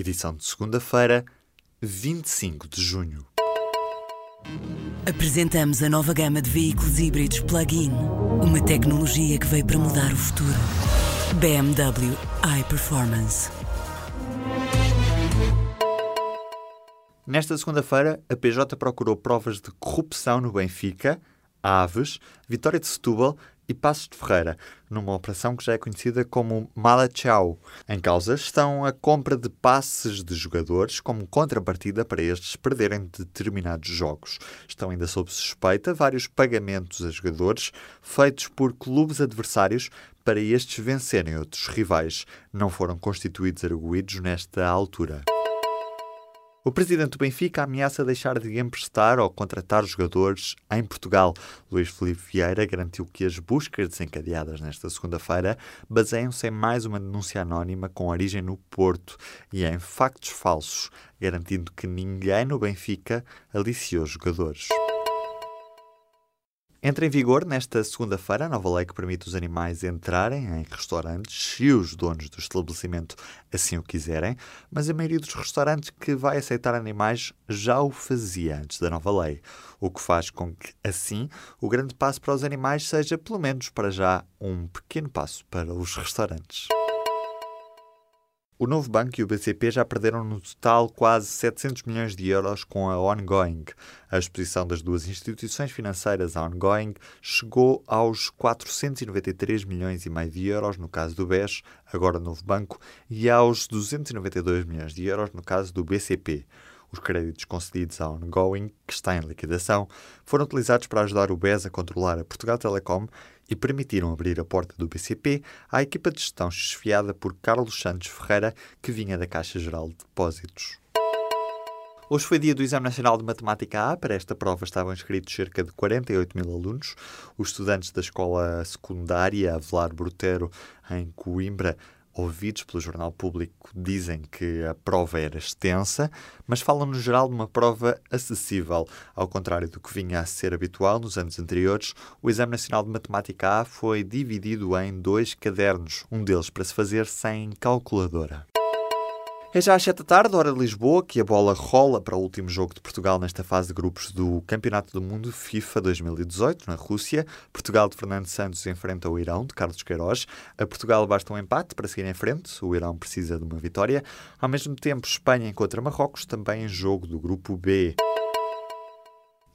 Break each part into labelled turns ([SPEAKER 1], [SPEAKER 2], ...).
[SPEAKER 1] edição de segunda-feira, 25 de junho.
[SPEAKER 2] Apresentamos a nova gama de veículos híbridos plug-in. Uma tecnologia que veio para mudar o futuro. BMW iPerformance.
[SPEAKER 1] Nesta segunda-feira, a PJ procurou provas de corrupção no Benfica, Aves, Vitória de Setúbal e Passos de Ferreira, numa operação que já é conhecida como Mala Tchau. Em causa estão a compra de passes de jogadores como contrapartida para estes perderem determinados jogos. Estão ainda sob suspeita vários pagamentos a jogadores feitos por clubes adversários para estes vencerem outros rivais. Não foram constituídos arguídos nesta altura. O presidente do Benfica ameaça deixar de emprestar ou contratar jogadores em Portugal. Luís Filipe Vieira garantiu que as buscas desencadeadas nesta segunda-feira baseiam-se em mais uma denúncia anónima com origem no Porto e em factos falsos, garantindo que ninguém no Benfica aliciou jogadores. Entra em vigor nesta segunda-feira a nova lei que permite os animais entrarem em restaurantes se os donos do estabelecimento assim o quiserem, mas a maioria dos restaurantes que vai aceitar animais já o fazia antes da nova lei, o que faz com que, assim, o grande passo para os animais seja, pelo menos para já, um pequeno passo para os restaurantes. O Novo Banco e o BCP já perderam no total quase 700 milhões de euros com a Ongoing. A exposição das duas instituições financeiras à Ongoing chegou aos 493 milhões e meio de euros no caso do BES, agora Novo Banco, e aos 292 milhões de euros no caso do BCP. Os créditos concedidos à Ongoing, que está em liquidação, foram utilizados para ajudar o BES a controlar a Portugal Telecom e permitiram abrir a porta do BCP à equipa de gestão chefiada por Carlos Santos Ferreira, que vinha da Caixa Geral de Depósitos. Hoje foi dia do Exame Nacional de Matemática A. Para esta prova estavam inscritos cerca de 48 mil alunos. Os estudantes da escola secundária Avelar Brutero, em Coimbra, ouvidos pelo Jornal Público, dizem que a prova era extensa, mas falam no geral de uma prova acessível. Ao contrário do que vinha a ser habitual nos anos anteriores, o Exame Nacional de Matemática A foi dividido em dois cadernos, um deles para se fazer sem calculadora. É já às 7 da tarde, hora de Lisboa, que a bola rola para o último jogo de Portugal nesta fase de grupos do Campeonato do Mundo FIFA 2018, na Rússia. Portugal de Fernando Santos enfrenta o Irão, de Carlos Queiroz. A Portugal basta um empate para seguir em frente, o Irão precisa de uma vitória. Ao mesmo tempo, Espanha encontra Marrocos, também em jogo do grupo B.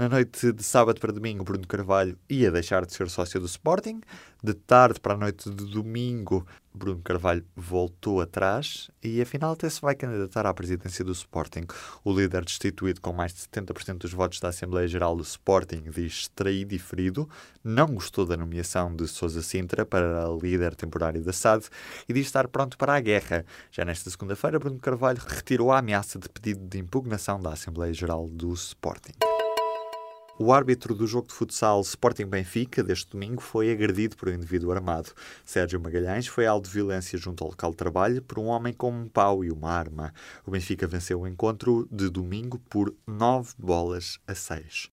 [SPEAKER 1] Na noite de sábado para domingo, Bruno Carvalho ia deixar de ser sócio do Sporting. De tarde para a noite de domingo, Bruno Carvalho voltou atrás e afinal até se vai candidatar à presidência do Sporting. O líder destituído com mais de 70% dos votos da Assembleia Geral do Sporting diz traído e ferido, não gostou da nomeação de Sousa Sintra para líder temporário da SAD e diz estar pronto para a guerra. Já nesta segunda-feira, Bruno Carvalho retirou a ameaça de pedido de impugnação da Assembleia Geral do Sporting. O árbitro do jogo de futsal Sporting Benfica deste domingo foi agredido por um indivíduo armado. Sérgio Magalhães foi alvo de violência junto ao local de trabalho por um homem com um pau e uma arma. O Benfica venceu o encontro de domingo por 9 bolas a 6.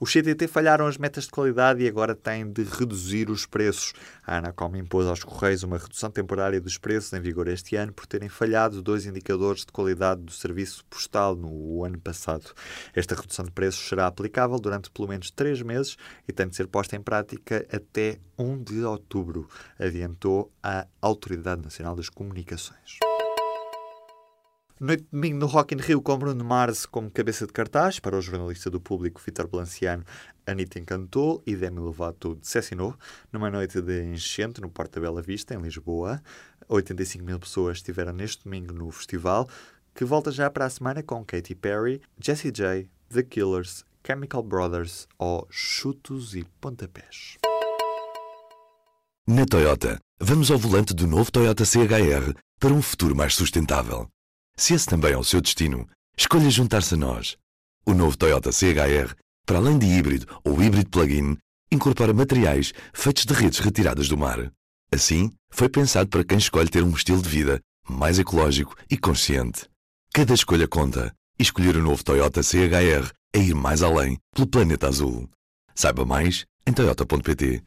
[SPEAKER 1] Os CTT falharam as metas de qualidade e agora têm de reduzir os preços. A Anacom impôs aos Correios uma redução temporária dos preços em vigor este ano por terem falhado dois indicadores de qualidade do serviço postal no ano passado. Esta redução de preços será aplicável durante pelo menos três meses e tem de ser posta em prática até 1 de outubro, adiantou a Autoridade Nacional das Comunicações. Noite de domingo no Rock in Rio com Bruno Mars como cabeça de cartaz para o jornalista do público Vitor Balanciano, Anitta encantou e Demi Lovato decepcionou numa noite de enchente no Porta Bela Vista, em Lisboa. 85 mil pessoas estiveram neste domingo no festival, que volta já para a semana com Katy Perry, Jessie J, The Killers, Chemical Brothers ou Chutos e Pontapés.
[SPEAKER 3] Na Toyota, vamos ao volante do novo Toyota CHR para um futuro mais sustentável. Se esse também é o seu destino, escolha juntar-se a nós. O novo Toyota CHR, para além de híbrido ou híbrido plug-in, incorpora materiais feitos de redes retiradas do mar. Assim, foi pensado para quem escolhe ter um estilo de vida mais ecológico e consciente. Cada escolha conta e escolher o novo Toyota CHR é ir mais além pelo planeta azul. Saiba mais em toyota.pt